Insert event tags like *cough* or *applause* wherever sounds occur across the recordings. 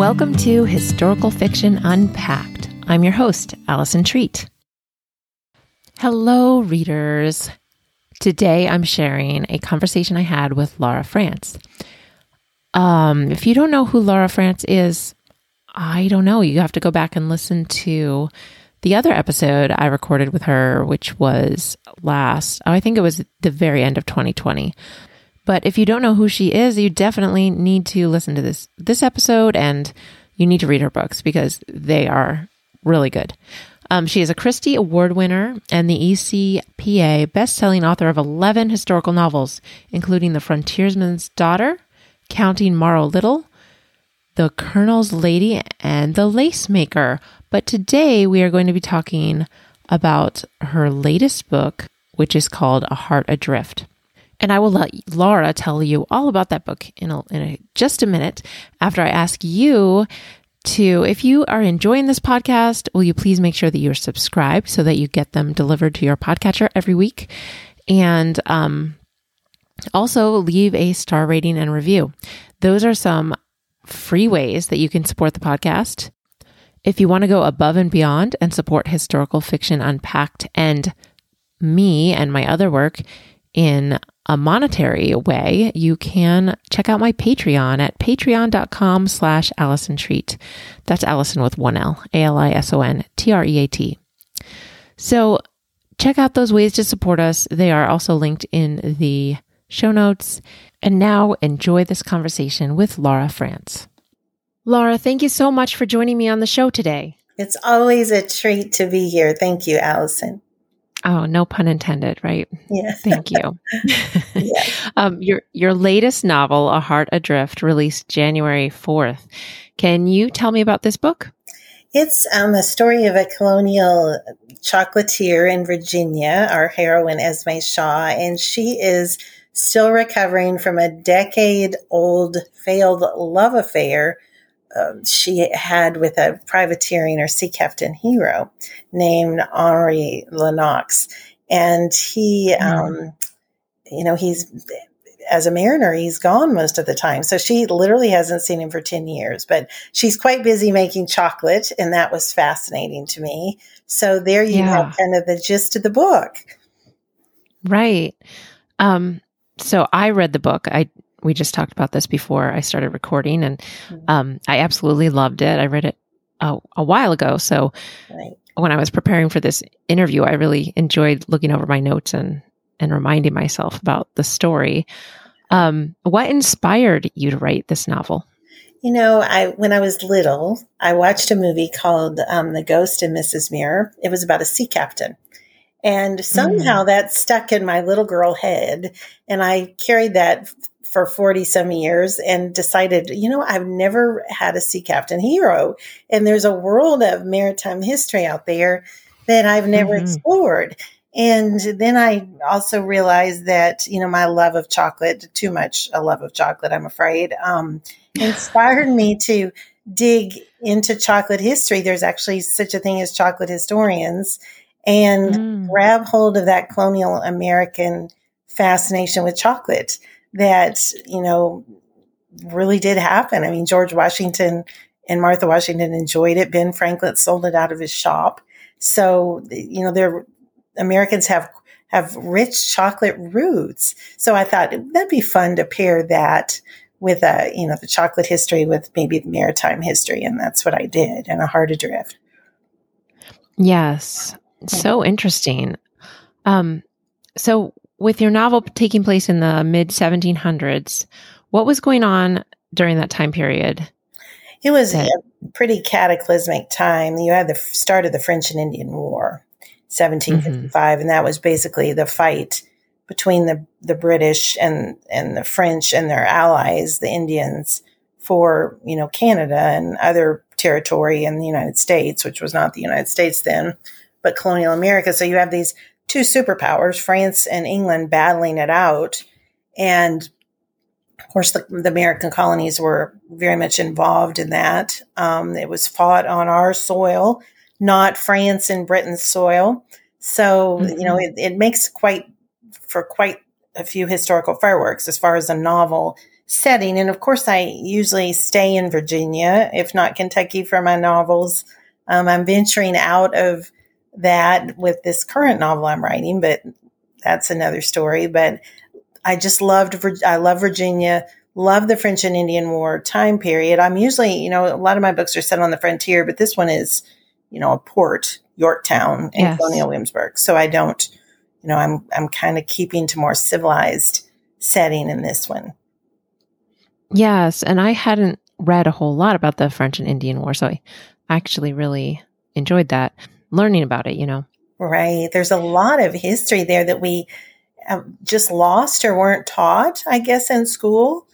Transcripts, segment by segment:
Welcome to Historical Fiction Unpacked. I'm your host, Allison Treat. Hello, readers. Today I'm sharing a conversation I had with Laura Frantz. Um, if you don't know who Laura Frantz is, I don't know. You have to go back and listen to the other episode I recorded with her, which was last, oh, I think it was the very end of 2020. But if you don't know who she is, you definitely need to listen to this this episode and you need to read her books because they are really good. Um, she is a Christy Award winner and the ECPA best-selling author of 11 historical novels, including The Frontiersman's Daughter, Courting Morrow Little, The Colonel's Lady, and The Lace Maker. But today we are going to be talking about her latest book, which is called A Heart Adrift. And I will let Laura tell you all about that book in, a, in a, just a minute after I ask you to, if you are enjoying this podcast, will you please make sure that you're subscribed so that you get them delivered to your podcatcher every week? And um, also leave a star rating and review. Those are some free ways that you can support the podcast. If you want to go above and beyond and support historical fiction unpacked and me and my other work in a monetary way, you can check out my Patreon at patreon.com slash Allison Treat. That's Allison with one L, A-L-I-S-O-N, T-R-E-A-T. So check out those ways to support us. They are also linked in the show notes. And now enjoy this conversation with Laura Frantz. Laura, thank you so much for joining me on the show today. It's always a treat to be here. Thank you, Allison. Oh, no pun intended, right? Yeah. Thank you. *laughs* yeah. *laughs* um, your your latest novel, A Heart Adrift, released January fourth. Can you tell me about this book? It's um, a story of a colonial chocolatier in Virginia, our heroine Esme Shaw, and she is still recovering from a decade old failed love affair um, she had with a privateering or sea captain hero named Henri Lennox. And he, mm. um, you know, he's, as a mariner, he's gone most of the time. So she literally hasn't seen him for 10 years, but she's quite busy making chocolate. And that was fascinating to me. So there you yeah. have kind of the gist of the book. Right. Um, so I read the book. I we just talked about this before I started recording, and mm-hmm. um, I absolutely loved it. I read it a, a while ago, so right. when I was preparing for this interview, I really enjoyed looking over my notes and and reminding myself about the story. Um, what inspired you to write this novel? You know, I when I was little, I watched a movie called um, "The Ghost and Mrs. Muir." It was about a sea captain, and somehow mm. that stuck in my little girl head, and I carried that for 40 some years and decided, you know, I've never had a sea captain hero. And there's a world of maritime history out there that I've never mm-hmm. explored. And then I also realized that, you know, my love of chocolate, too much a love of chocolate, I'm afraid, um, *sighs* inspired me to dig into chocolate history. There's actually such a thing as chocolate historians and mm. grab hold of that colonial American fascination with chocolate that, you know, really did happen. I mean, George Washington and Martha Washington enjoyed it. Ben Franklin sold it out of his shop. So, you know, there Americans have have rich chocolate roots. So I thought that'd be fun to pair that with a, you know, the chocolate history with maybe the maritime history. And that's what I did and a heart adrift. Yes. So interesting. Um, so with your novel taking place in the mid 1700s, what was going on during that time period? It was that- a pretty cataclysmic time. You had the start of the French and Indian War, 1755, mm-hmm. and that was basically the fight between the, the British and, and the French and their allies, the Indians, for, you know, Canada and other territory in the United States, which was not the United States then, but colonial America. So you have these two superpowers, France and England, battling it out. And of course, the, the American colonies were very much involved in that. Um, it was fought on our soil, not France and Britain's soil. So, mm-hmm. you know, it, it makes quite for quite a few historical fireworks as far as a novel setting. And of course, I usually stay in Virginia, if not Kentucky, for my novels. Um, I'm venturing out of that with this current novel I'm writing, but that's another story. But I just loved, I love Virginia, love the French and Indian War time period. I'm usually, you know, a lot of my books are set on the frontier, but this one is, you know, a port, Yorktown in yes. Colonial Williamsburg. So I don't, you know, I'm, I'm kind of keeping to more civilized setting in this one. Yes. And I hadn't read a whole lot about the French and Indian War. So I actually really enjoyed that, learning about it, you know. Right. There's a lot of history there that we just lost or weren't taught, I guess, in school.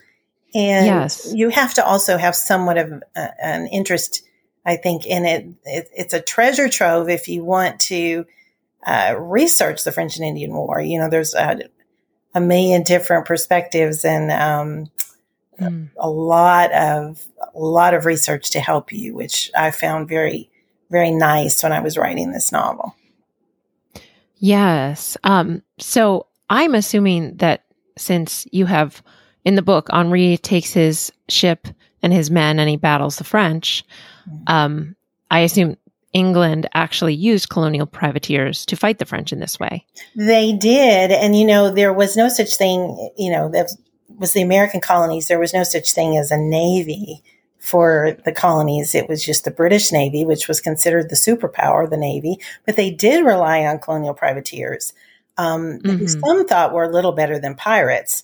And yes. you have to also have somewhat of a, an interest, I think, in it. it. It's a treasure trove if you want to uh, research the French and Indian War. You know, there's a, a million different perspectives and um, mm. a, a lot of a lot of research to help you, which I found very very nice when I was writing this novel. Yes. Um, so I'm assuming that since you have in the book, Henri takes his ship and his men and he battles the French. Mm-hmm. Um, I assume England actually used colonial privateers to fight the French in this way. They did. And, you know, there was no such thing, you know, that was the American colonies. There was no such thing as a navy for the colonies. It was just the British Navy, which was considered the superpower, the Navy, but they did rely on colonial privateers. Um, mm-hmm. Some thought were a little better than pirates,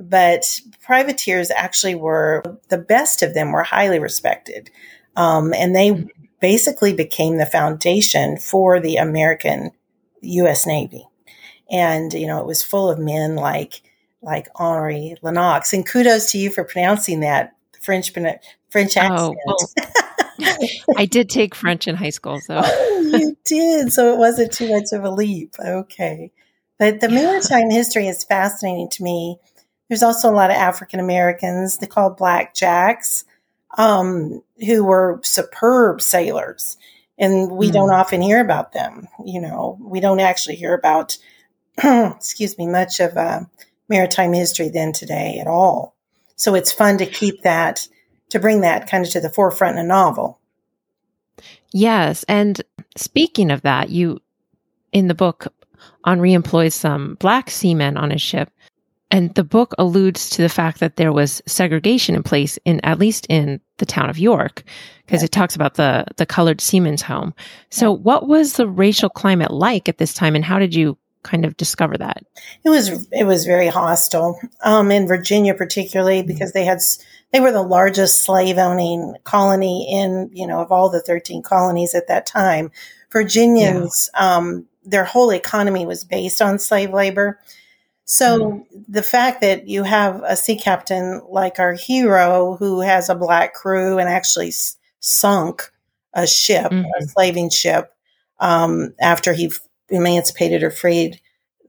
but privateers actually were the best of them were highly respected. Um, and they mm-hmm. basically became the foundation for the American U.S. Navy. And, you know, it was full of men like, like Henri Lennox. And kudos to you for pronouncing that French, French accent. Oh, well, *laughs* I did take French in high school, so. oh, you did. So it wasn't too much of a leap. Okay. But the maritime history is fascinating to me. There's also a lot of African Americans, they call blackjacks, um, who were superb sailors. And we mm. don't hmm. often hear about them. You know, we don't actually hear about, *clears throat* excuse me, much of uh, maritime history then today at all. So it's fun to keep that, to bring that kind of to the forefront in a novel. Yes. And speaking of that, you, in the book, Henri employs some black seamen on his ship. And the book alludes to the fact that there was segregation in place in at least in the town of York, because yeah. it talks about the the colored seamen's home. So yeah. what was the racial climate like at this time and how did you kind of discover that? It was it was very hostile. Um, in Virginia particularly mm-hmm. because they had they were the largest slave owning colony in, you know, of all the 13 colonies at that time. Virginians yeah. um, their whole economy was based on slave labor. So mm. the fact that you have a sea captain like our hero who has a black crew and actually s- sunk a ship, mm-hmm. a slaving ship, um, after he emancipated or freed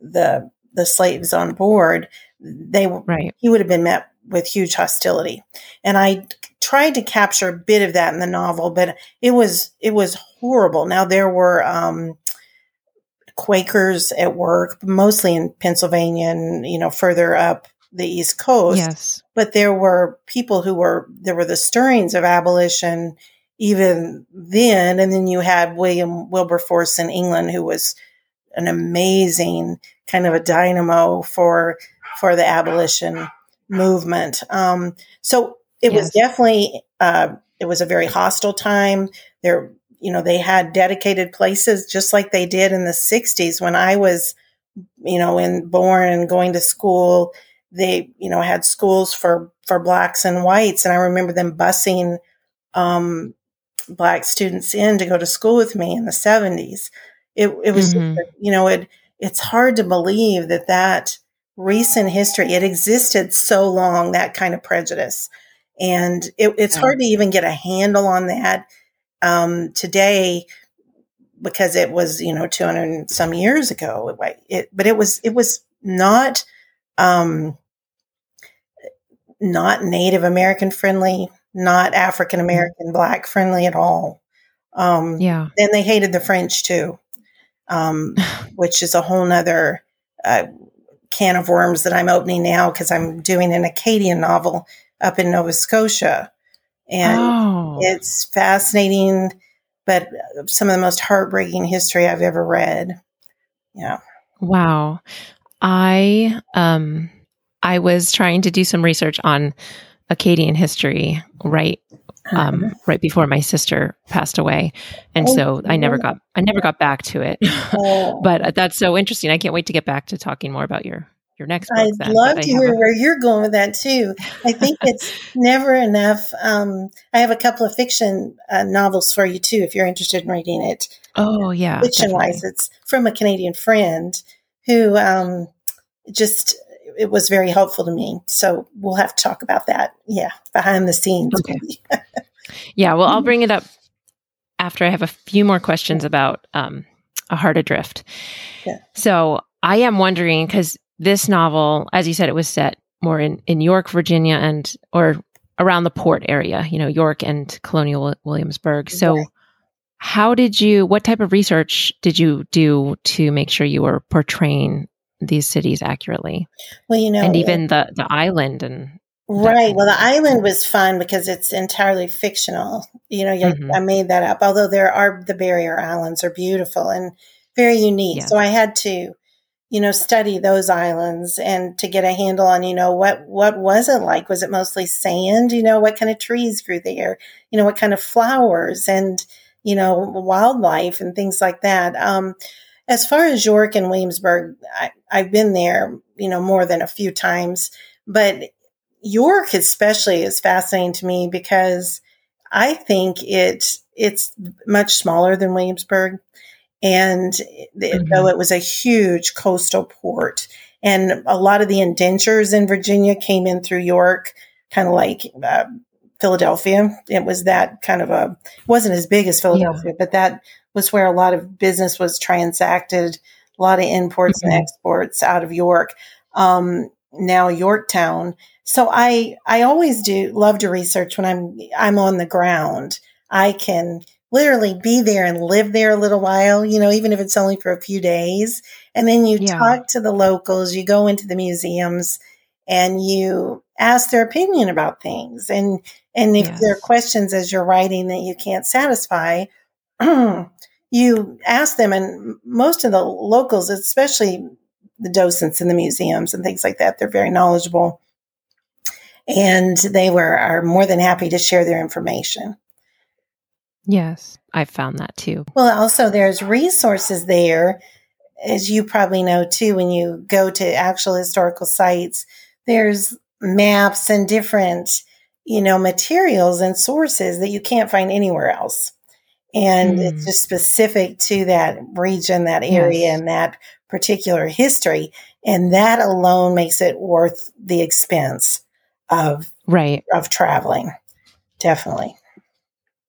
the the slaves on board, they right. he would have been met with huge hostility. And I tried to capture a bit of that in the novel, but it was it was horrible. Now there were um, Quakers at work, mostly in Pennsylvania and, you know, further up the East Coast. Yes. But there were people who were, there were the stirrings of abolition even then. And then you had William Wilberforce in England, who was an amazing kind of a dynamo for, for the abolition movement. Um, so it yes. was definitely, uh, it was a very hostile time. There, you know, they had dedicated places just like they did in the 60s when I was, you know, in born and going to school. They, you know, had schools for, for blacks and whites. And I remember them busing, um, black students in to go to school with me in the 70s. It, it was, mm-hmm. you know, it, it's hard to believe that that recent history, it existed so long, that kind of prejudice. And it, it's yeah. hard to even get a handle on that um, today because it was you know 200 some years ago it, but it was it was not um, not native american friendly not african american black friendly at all um, yeah and they hated the french too um, *laughs* which is a whole nother uh, can of worms that I'm opening now because I'm doing an Acadian novel up in Nova Scotia. And oh. it's fascinating, but some of the most heartbreaking history I've ever read. Yeah. Wow. I um I was trying to do some research on Acadian history right um, right before my sister passed away, and so I never got I never got back to it. *laughs* *laughs* But that's so interesting. I can't wait to get back to talking more about your your next book. I'd then, love to hear a- where you're going with that too. I think *laughs* it's never enough. Um, I have a couple of fiction uh, novels for you too, if you're interested in reading it. Oh yeah, fiction wise, it's from a Canadian friend who um, just it was very helpful to me. So we'll have to talk about that. Yeah, behind the scenes. Okay. *laughs* yeah, well, I'll bring it up after I have a few more questions about um, A Heart Adrift. Yeah. So I am wondering because this novel, as you said, it was set more in, in York, Virginia, and or around the port area, you know, York and Colonial Williamsburg. So, right. how did you, what type of research did you do to make sure you were portraying these cities accurately. Well, you know, and even the the island and right. Well, the island was fun because it's entirely fictional. You know, mm-hmm. I made that up. Although there are the barrier islands are beautiful and very unique. Yeah. So I had to, you know, study those islands and to get a handle on, you know, what what was it like? Was it mostly sand? You know, what kind of trees grew there? You know, what kind of flowers and you know wildlife and things like that. Um, as far as York and Williamsburg, I, I've been there, you know, more than a few times, but York especially is fascinating to me because I think it it's much smaller than Williamsburg, and mm-hmm. though it was a huge coastal port, and a lot of the indentures in Virginia came in through York, kind of like uh, Philadelphia. It was that kind of a wasn't as big as Philadelphia, yeah. but that was where a lot of business was transacted, a lot of imports mm-hmm. and exports out of York. Um, now Yorktown. So I I always do love to research when I'm I'm on the ground. I can literally be there and live there a little while, you know, even if it's only for a few days. And then you yeah. talk to the locals, you go into the museums and you ask their opinion about things. And and if yes. there are questions as you're writing that you can't satisfy, *clears throat* you ask them, and most of the locals, especially the docents in the museums and things like that, they're very knowledgeable, and they were are more than happy to share their information. Yes, I've found that too. Well, also there's resources there, as you probably know too, when you go to actual historical sites. There's maps and different, you know, materials and sources that you can't find anywhere else and mm. it's just specific to that region, that area, yes. and that particular history. And that alone makes it worth the expense of right of traveling. Definitely.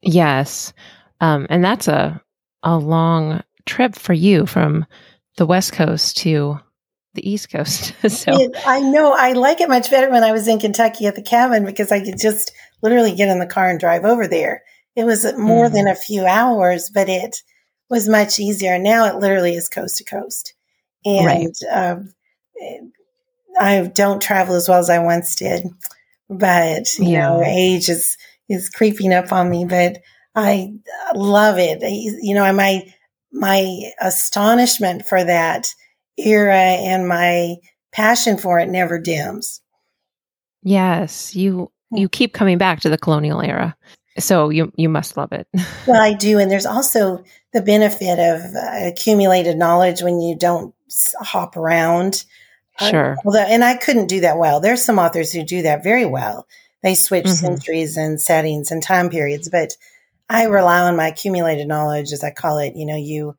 Yes. Um, and that's a a long trip for you from the West Coast to the East Coast. *laughs* so it, I know I like it much better when I was in Kentucky at the cabin because I could just literally get in the car and drive over there. It was more mm. than a few hours, but it was much easier. Now it literally is coast to coast. And right. um, I don't travel as well as I once did, but you yeah. know, age is, is creeping up on me, but I love it. You know, my, my astonishment for that era and my passion for it never dims. Yes, you hmm. you keep coming back to the colonial era. So you you must love it. *laughs* well, I do, and there's also the benefit of uh, accumulated knowledge when you don't hop around. Uh, sure. Uh, although, and I couldn't do that well. There's some authors who do that very well. They switch mm-hmm. centuries and settings and time periods, but I rely on my accumulated knowledge, as I call it. You know, you.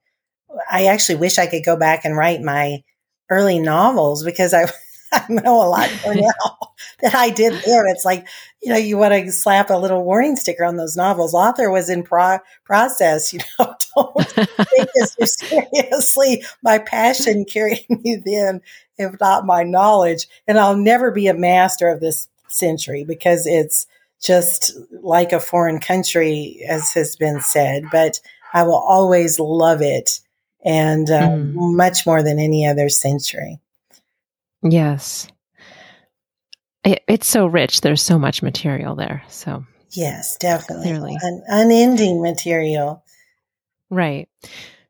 I actually wish I could go back and write my early novels because I *laughs* I know a lot more *laughs* now than I did there. It's like, you know, you want to slap a little warning sticker on those novels. Author was in pro- process, you know, *laughs* don't take this seriously. My passion carried me then, if not my knowledge. And I'll never be a master of this century because it's just like a foreign country, as has been said, but I will always love it and uh, mm. much more than any other century. Yes. It, it's so rich. There's so much material there. So, yes, definitely. Clearly. An unending material. Right.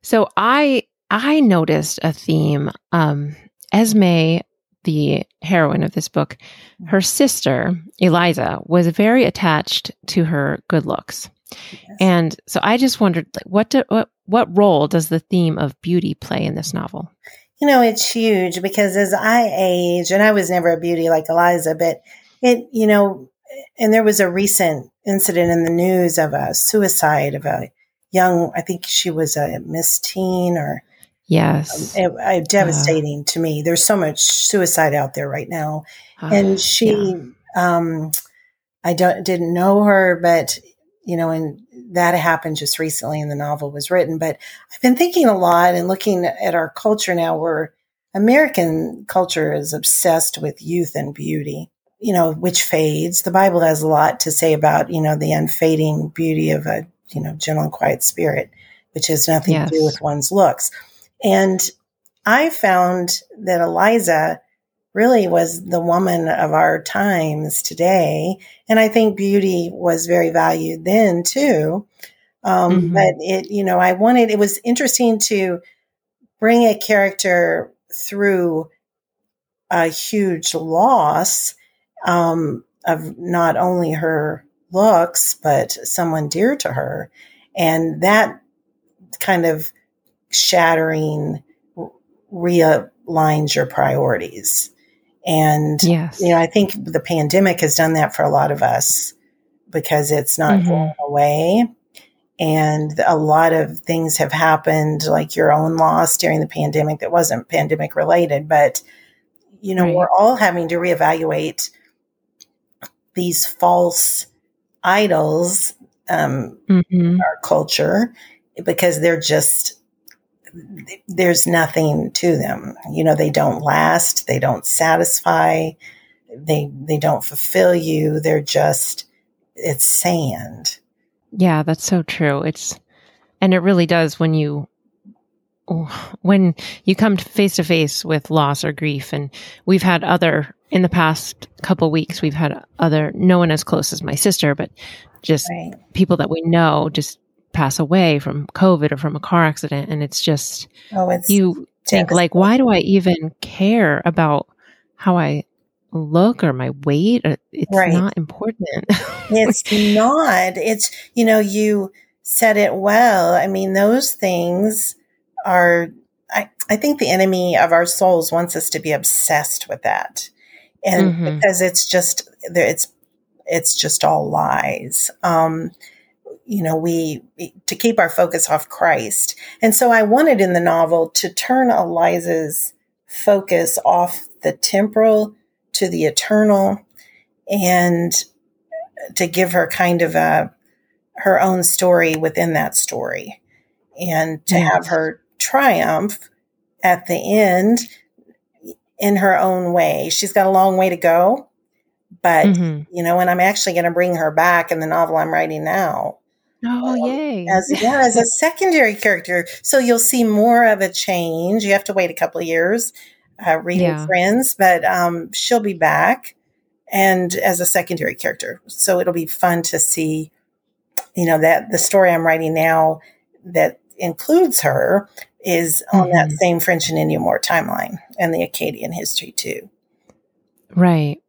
So I I noticed a theme. Um, Esme, the heroine of this book, her sister Eliza was very attached to her good looks, Yes. and so I just wondered, like, what do, what what role does the theme of beauty play in this novel? You know, it's huge because as I age, and I was never a beauty like Eliza, but it, you know, and there was a recent incident in the news of a suicide of a young, I think she was a Miss Teen or Yes, it, it, devastating to me. There's so much suicide out there right now. Uh, and she, yeah. um, I don't, didn't know her, but you know, and that happened just recently and the novel was written. But I've been thinking a lot and looking at our culture now where American culture is obsessed with youth and beauty, you know, which fades. The Bible has a lot to say about, you know, the unfading beauty of a, you know, gentle and quiet spirit, which has nothing Yes. to do with one's looks. And I found that Eliza really was the woman of our times today. And I think beauty was very valued then too. Um, Mhm. But it, you know, I wanted, it was interesting to bring a character through a huge loss um, of not only her looks, but someone dear to her. And that kind of shattering realigns your priorities. And, yes, you know, I think the pandemic has done that for a lot of us because it's not Mhm. going away. And a lot of things have happened, like your own loss during the pandemic that wasn't pandemic related, but, you know, Right. we're all having to reevaluate these false idols, um, Mhm. our culture because they're just there's nothing to them. You know they don't last they don't satisfy they they don't fulfill you they're just it's sand. Yeah, that's so true. It's and it really does when you when you come face to face with loss or grief and we've had other in the past couple weeks we've had other no one as close as my sister but just right. people that we know just pass away from covid or from a car accident and it's just oh it's you think like why do i even care about how i look or my weight? Uh, it's Right. not important. *laughs* It's not. It's you know you said it well. I mean those things are i i think the enemy of our souls wants us to be obsessed with that. And Mhm. because it's just it's it's just all lies. Um you know we to keep our focus off christ and so i wanted in the novel to turn eliza's focus off the temporal to the eternal and to give her kind of a her own story within that story and to Yes. have her triumph at the end in her own way she's got a long way to go but Mhm. you know and i'm actually going to bring her back in the novel i'm writing now oh yay as yeah as a secondary character so you'll see more of a change you have to wait a couple of years uh, reading Yeah. friends but um, she'll be back and as a secondary character so it'll be fun to see you know that the story i'm writing now that includes her is on that Mhm. same french and indian war timeline and the acadian history too Right.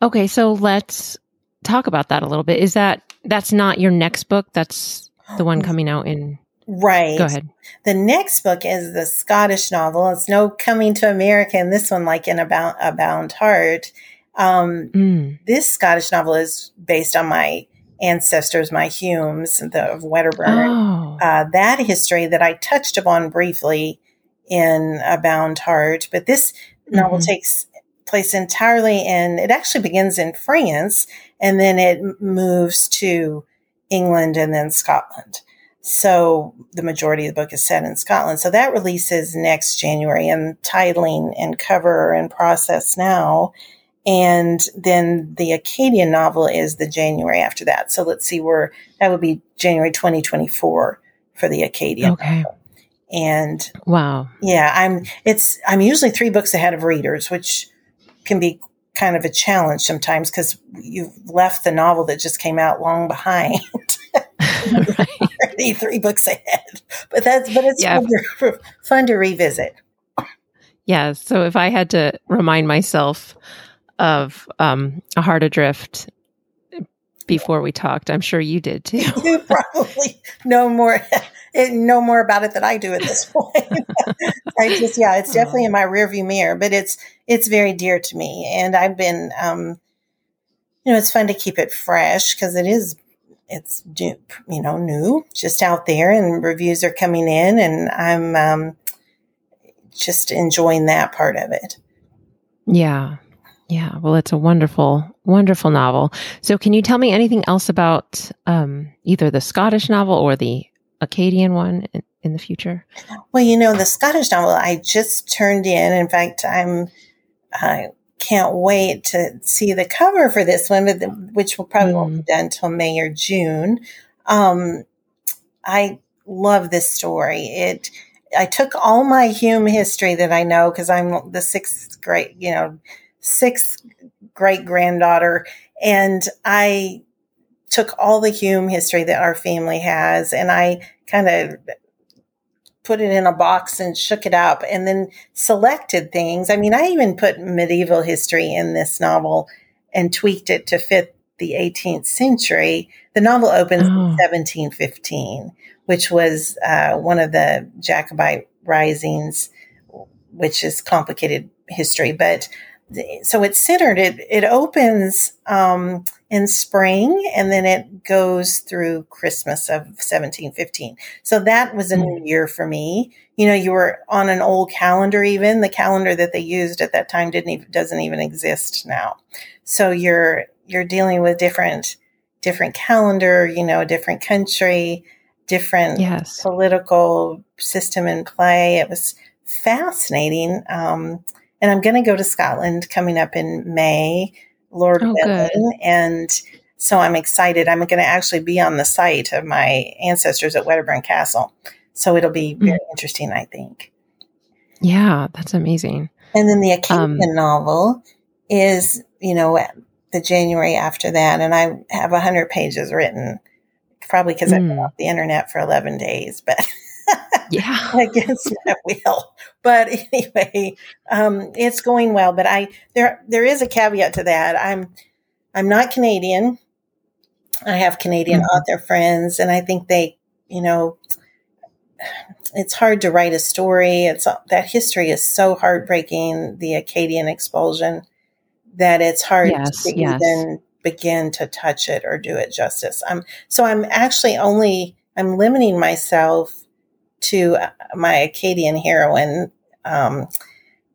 Okay, so let's talk about that a little bit. Is that that's not your next book? That's the one coming out in right Go ahead. The next book is the Scottish novel. It's no coming to America, and this one, like in a bound, a bound heart. Um, Mm. this Scottish novel is based on my ancestors, my Humes the, of Wedderburn. Oh. Uh, that history that I touched upon briefly in A Bound Heart, but this novel Mhm. takes place entirely in. It actually begins in France, and then it moves to England and then Scotland. So the majority of the book is set in Scotland. So that releases next January and titling and cover and process now. And then the Acadian novel is the January after that. So let's see where that would be January 2024 for the Acadian. okay. And wow. Yeah, I'm it's I'm usually 3 books ahead of readers, which can be kind of a challenge sometimes because you've left the novel that just came out long behind. right. *laughs* Three books ahead, but that's but it's yeah. fun, to, fun to revisit. Yeah. So if I had to remind myself of um, a heart adrift before we talked, I'm sure you did too. *laughs* you probably know more know more about it than I do at this *laughs* point. I just yeah, it's definitely in my rearview mirror, but it's it's very dear to me, and I've been um, you know it's fun to keep it fresh because it is it's you know new just out there, and reviews are coming in, and I'm um, just enjoying that part of it. Yeah. Yeah. Well, it's a wonderful, wonderful novel. So, can you tell me anything else about um, either the Scottish novel or the Acadian one in, in, the future? Well, you know, the Scottish novel I just turned in. In fact, I'm, I can't wait to see the cover for this one, but which will probably mm. won't be done until May or June. Um, I love this story. It, I took all my Hume history that I know because I'm the sixth great, you know, sixth great granddaughter, and I took all the Hume history that our family has, and I kind of put it in a box and shook it up, and then selected things. I mean, I even put medieval history in this novel and tweaked it to fit the 18th century. The novel opens oh. in 1715 which was uh, one of the Jacobite risings, which is complicated history. But so it's centered. It it opens um, in spring and then it goes through Christmas of 1715. So that was a new hmm. year for me. You know, you were on an old calendar. Even the calendar that they used at that time didn't even, doesn't even exist now. So you're you're dealing with different different calendar. You know, different country different yes. political system in play. It was fascinating. Um, and I'm going to go to Scotland coming up in May, Lord oh, willing. And so I'm excited. I'm going to actually be on the site of my ancestors at Wedderburn Castle. So it'll be mm. very mm. interesting, I think. Yeah, that's amazing. And then the Acadian um, novel is, you know, the January after that. And I have 100 pages written probably because mm. I've been off the internet for 11 days, but *laughs* yeah, *laughs* against my will. But anyway, um, it's going well. But I there there is a caveat to that. I'm I'm not Canadian. I have Canadian mm-hmm. author friends, and I think they, you know, it's hard to write a story. It's that history is so heartbreaking, the Acadian expulsion, that it's hard yes, to yes. even begin to touch it or do it justice. Um, so I'm actually only I'm limiting myself to my Acadian heroine um,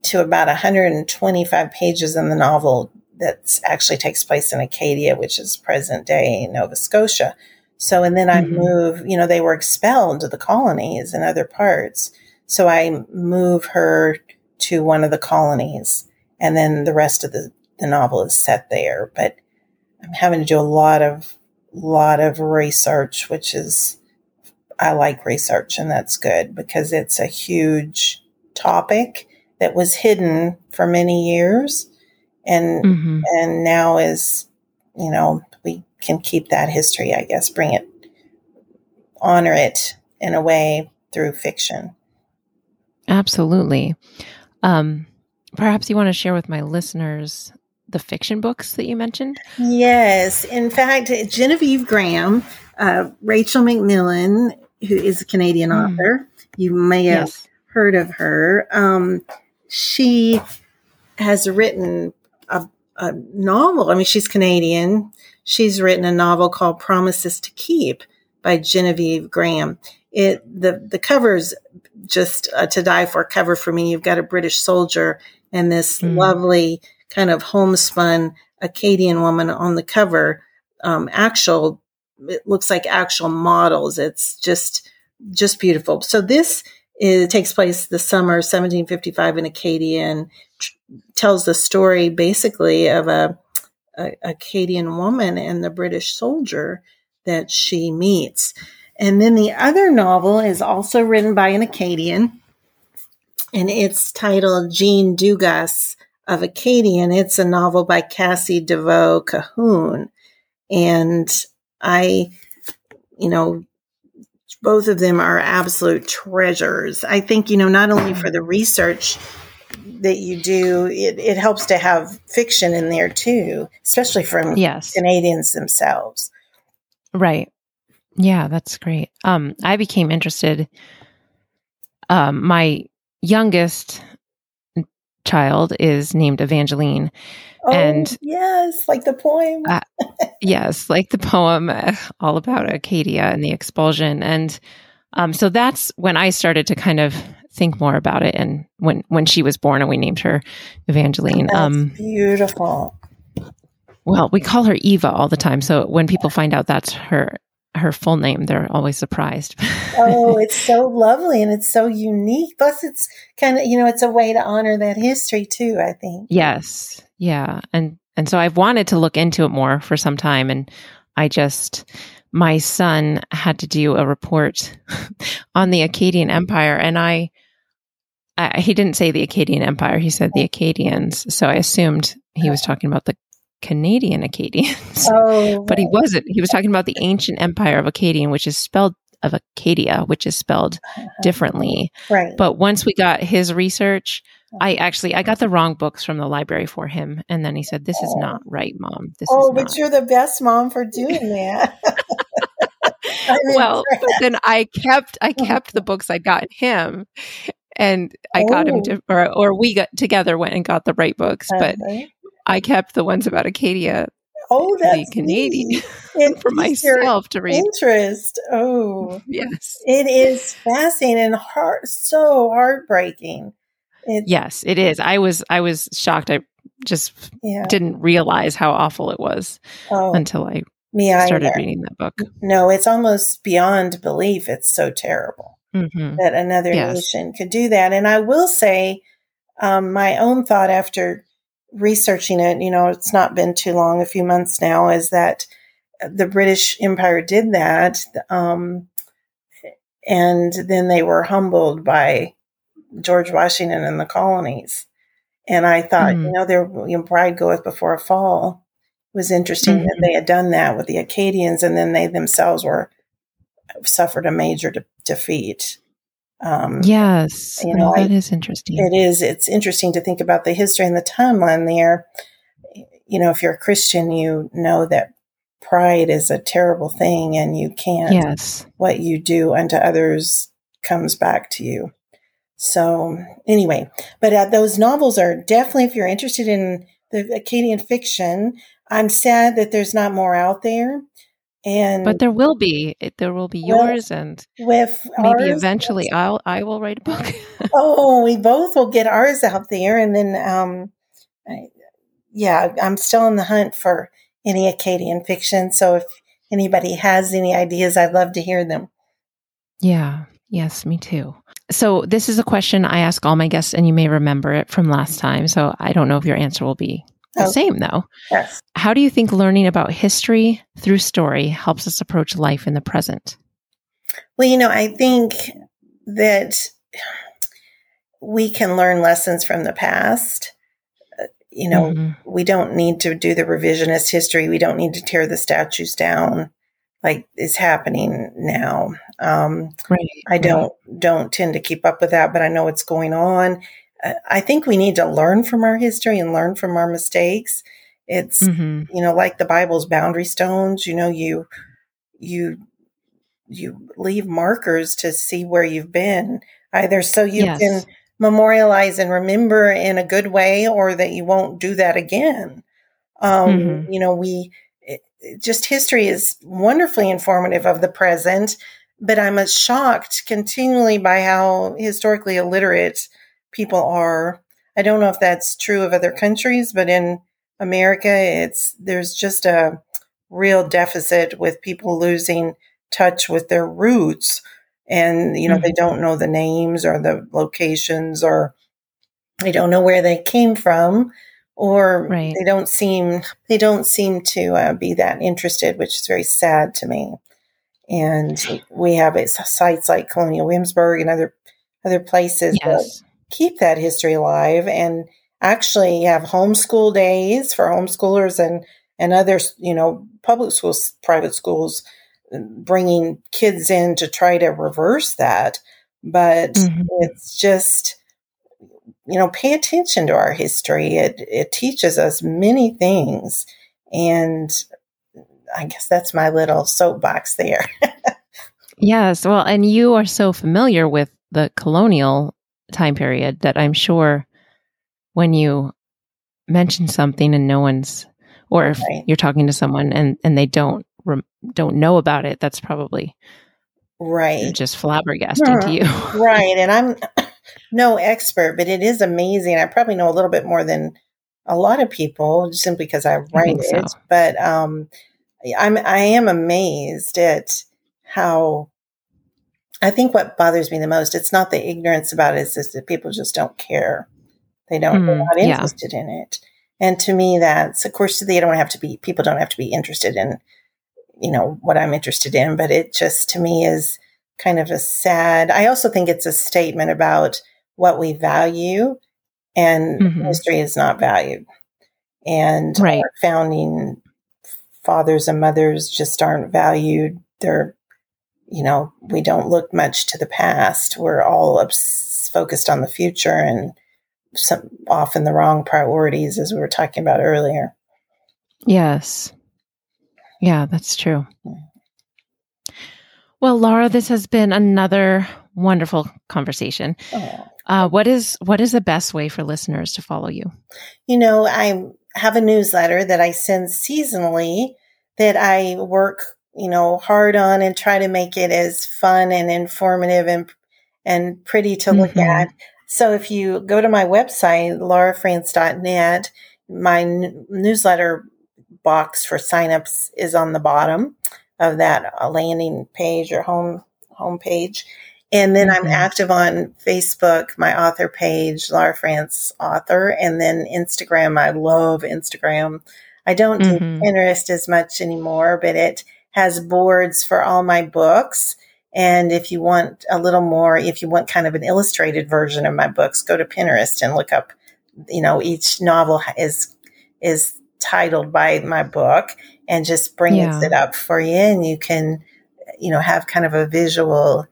to about 125 pages in the novel that actually takes place in Acadia, which is present day Nova Scotia. So, and then I mm-hmm. move, you know, they were expelled to the colonies and other parts. So I move her to one of the colonies and then the rest of the, the novel is set there. But I'm having to do a lot of lot of research, which is I like research and that's good because it's a huge topic that was hidden for many years and mm-hmm. and now is you know we can keep that history I guess bring it honor it in a way through fiction. Absolutely. Um, perhaps you want to share with my listeners the fiction books that you mentioned? Yes. In fact, Genevieve Graham, uh, Rachel McMillan, who is a Canadian mm. author, you may have yes. heard of her. Um, she has written a, a novel. I mean, she's Canadian. She's written a novel called Promises to Keep by Genevieve Graham. It the the covers just uh, to die for cover for me. You've got a British soldier and this mm. lovely kind of homespun Acadian woman on the cover. Um, actual, it looks like actual models. It's just, just beautiful. So this is, takes place the summer 1755 in Acadia and tells the story basically of a, a Acadian woman and the British soldier that she meets. And then the other novel is also written by an Acadian, and it's titled Jean Dugas of Acadian. It's a novel by Cassie Deveau Cahoon. And I, you know, both of them are absolute treasures. I think, you know, not only for the research that you do, it, it helps to have fiction in there too, especially from yes. Canadians themselves. Right. Yeah, that's great. Um, I became interested. Um, my youngest child is named Evangeline. Oh, and yes, like the poem. uh, yes, like the poem uh, all about Acadia and the expulsion. And um, so that's when I started to kind of think more about it. And when, when she was born and we named her Evangeline. That's um, beautiful. Well, we call her Eva all the time. So when people find out that's her her full name, they're always surprised. *laughs* oh, it's so lovely and it's so unique. Plus, it's kind of you know it's a way to honor that history too. I think. Yes. Yeah. And and so I've wanted to look into it more for some time, and I just my son had to do a report *laughs* on the Akkadian Empire, and I. I he didn't say the Akkadian Empire. He said the Acadians. So I assumed he was talking about the Canadian Acadians. *laughs* Oh, but he wasn't. He was talking about the ancient empire of Acadian, which is spelled of Acadia, which is spelled uh-huh. differently. Right. But once we got his research, I actually I got the wrong books from the library for him, and then he said, "This is not right, mom. This oh, is but not. you're the best mom for doing that." *laughs* *laughs* well, but then I kept I kept the books I got him, and I oh. got him to, or or we got together went and got the right books, uh-huh. but I kept the ones about Acadia. Oh, that's the Canadian *laughs* for myself to read. Interest. Oh, *laughs* yes, it is fascinating and heart so heartbreaking. It's, yes, it is. I was I was shocked. I just yeah. didn't realize how awful it was oh, until I started either. reading that book. No, it's almost beyond belief. It's so terrible mm-hmm. that another yes. nation could do that. And I will say, um, my own thought after researching it, you know, it's not been too long, a few months now, is that the British Empire did that. Um, and then they were humbled by George Washington and the colonies. And I thought, mm. you know, their you know, bride goeth before a fall. It was interesting mm-hmm. that they had done that with the Acadians, and then they themselves were suffered a major de- defeat. Um, yes, you know, that I, is interesting. It is. It's interesting to think about the history and the timeline there. You know, if you're a Christian, you know that pride is a terrible thing, and you can't. Yes, what you do unto others comes back to you. So anyway, but uh, those novels are definitely, if you're interested in the Acadian fiction, I'm sad that there's not more out there. And but there will be there will be yours and with maybe ours, eventually I'll I will write a book. *laughs* oh, we both will get ours out there, and then um, I, yeah, I'm still in the hunt for any Acadian fiction. So if anybody has any ideas, I'd love to hear them. Yeah. Yes, me too. So this is a question I ask all my guests, and you may remember it from last time. So I don't know if your answer will be the oh, same though. Yes. How do you think learning about history through story helps us approach life in the present? Well, you know, I think that we can learn lessons from the past. Uh, you know, mm-hmm. we don't need to do the revisionist history. We don't need to tear the statues down like is happening now. Um, right. I don't don't tend to keep up with that, but I know what's going on I think we need to learn from our history and learn from our mistakes. It's mm-hmm. you know like the Bible's boundary stones. You know you you you leave markers to see where you've been, either so you yes. can memorialize and remember in a good way, or that you won't do that again. Um, mm-hmm. You know we it, just history is wonderfully informative of the present, but I'm shocked continually by how historically illiterate people are. I don't know if that's true of other countries, but in America, it's there's just a real deficit with people losing touch with their roots, and you know mm-hmm. they don't know the names or the locations, or they don't know where they came from, or right. they don't seem they don't seem to uh, be that interested, which is very sad to me. and we have sites like Colonial Williamsburg and other other places yes. Keep that history alive and actually have homeschool days for homeschoolers and and other you know public schools private schools bringing kids in to try to reverse that but mm-hmm. it's just you know pay attention to our history it it teaches us many things and I guess that's my little soapbox there. *laughs* yes. Well, and you are so familiar with the colonial time period that I'm sure when you mention something and no one's, or if right. you're talking to someone and, and they don't, don't know about it, that's probably right. Just flabbergasting to you. right. And I'm *laughs* no expert, but it is amazing. I probably know a little bit more than a lot of people simply because I write I it. But um, I'm I am amazed at how I think what bothers me the most, it's not the ignorance about it, it's just that people just don't care. They don't mm, they're not interested yeah. in it. And to me that's of course they don't have to be people don't have to be interested in, you know, what I'm interested in, but it just to me is kind of a sad I also think it's a statement about what we value and mm-hmm. history is not valued. And right. our founding fathers and mothers just aren't valued. They're, you know, we don't look much to the past. We're all obs- focused on the future and some often the wrong priorities, as we were talking about earlier. Yes. Yeah, that's true. Well, Laura, this has been another wonderful conversation. Oh. Uh, what is what is the best way for listeners to follow you? You know, I have a newsletter that I send seasonally that I work, you know, hard on and try to make it as fun and informative and and pretty to look mm-hmm. at. So if you go to my website, laurafrantz.net, my n- newsletter box for signups is on the bottom of that uh, landing page or home home page. And then mm-hmm. I'm active on Facebook, my author page, Laura Frantz author, and then Instagram. I love Instagram. I don't mm-hmm. do Pinterest as much anymore, but it has boards for all my books. And if you want a little more, if you want kind of an illustrated version of my books, go to Pinterest and look up, you know, each novel is, is titled by my book and just brings yeah. it up for you. And you can, you know, have kind of a visual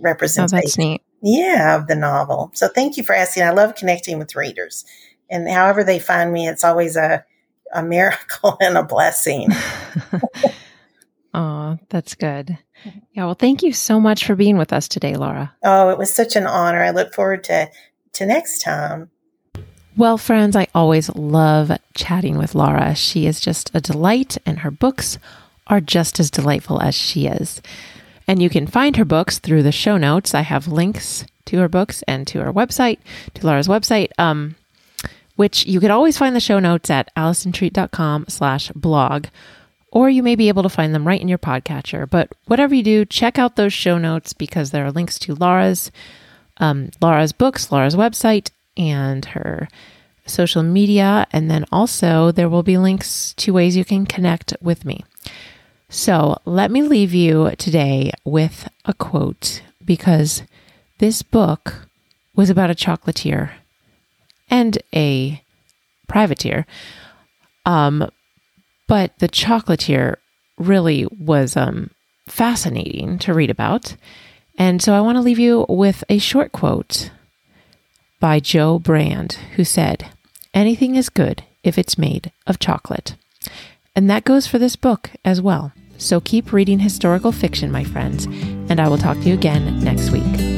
representation. Oh, that's neat. Yeah, of the novel. So thank you for asking. I love connecting with readers. And however they find me, it's always a, a miracle *laughs* and a blessing. *laughs* oh, that's good. Yeah, well, thank you so much for being with us today, Laura. Oh, it was such an honor. I look forward to to next time. Well, friends, I always love chatting with Laura. She is just a delight, and her books are just as delightful as she is. And you can find her books through the show notes. I have links to her books and to her website, to Laura's website, um, which you could always find the show notes at allisontreat.com slash blog, or you may be able to find them right in your podcatcher. But whatever you do, check out those show notes because there are links to Laura's, um, Laura's books, Laura's website, and her social media. And then also there will be links to ways you can connect with me. So let me leave you today with a quote because this book was about a chocolatier and a privateer. Um, but the chocolatier really was um, fascinating to read about. And so I want to leave you with a short quote by Jo Brand, who said, Anything is good if it's made of chocolate. And that goes for this book as well. So keep reading historical fiction, my friends, and I will talk to you again next week.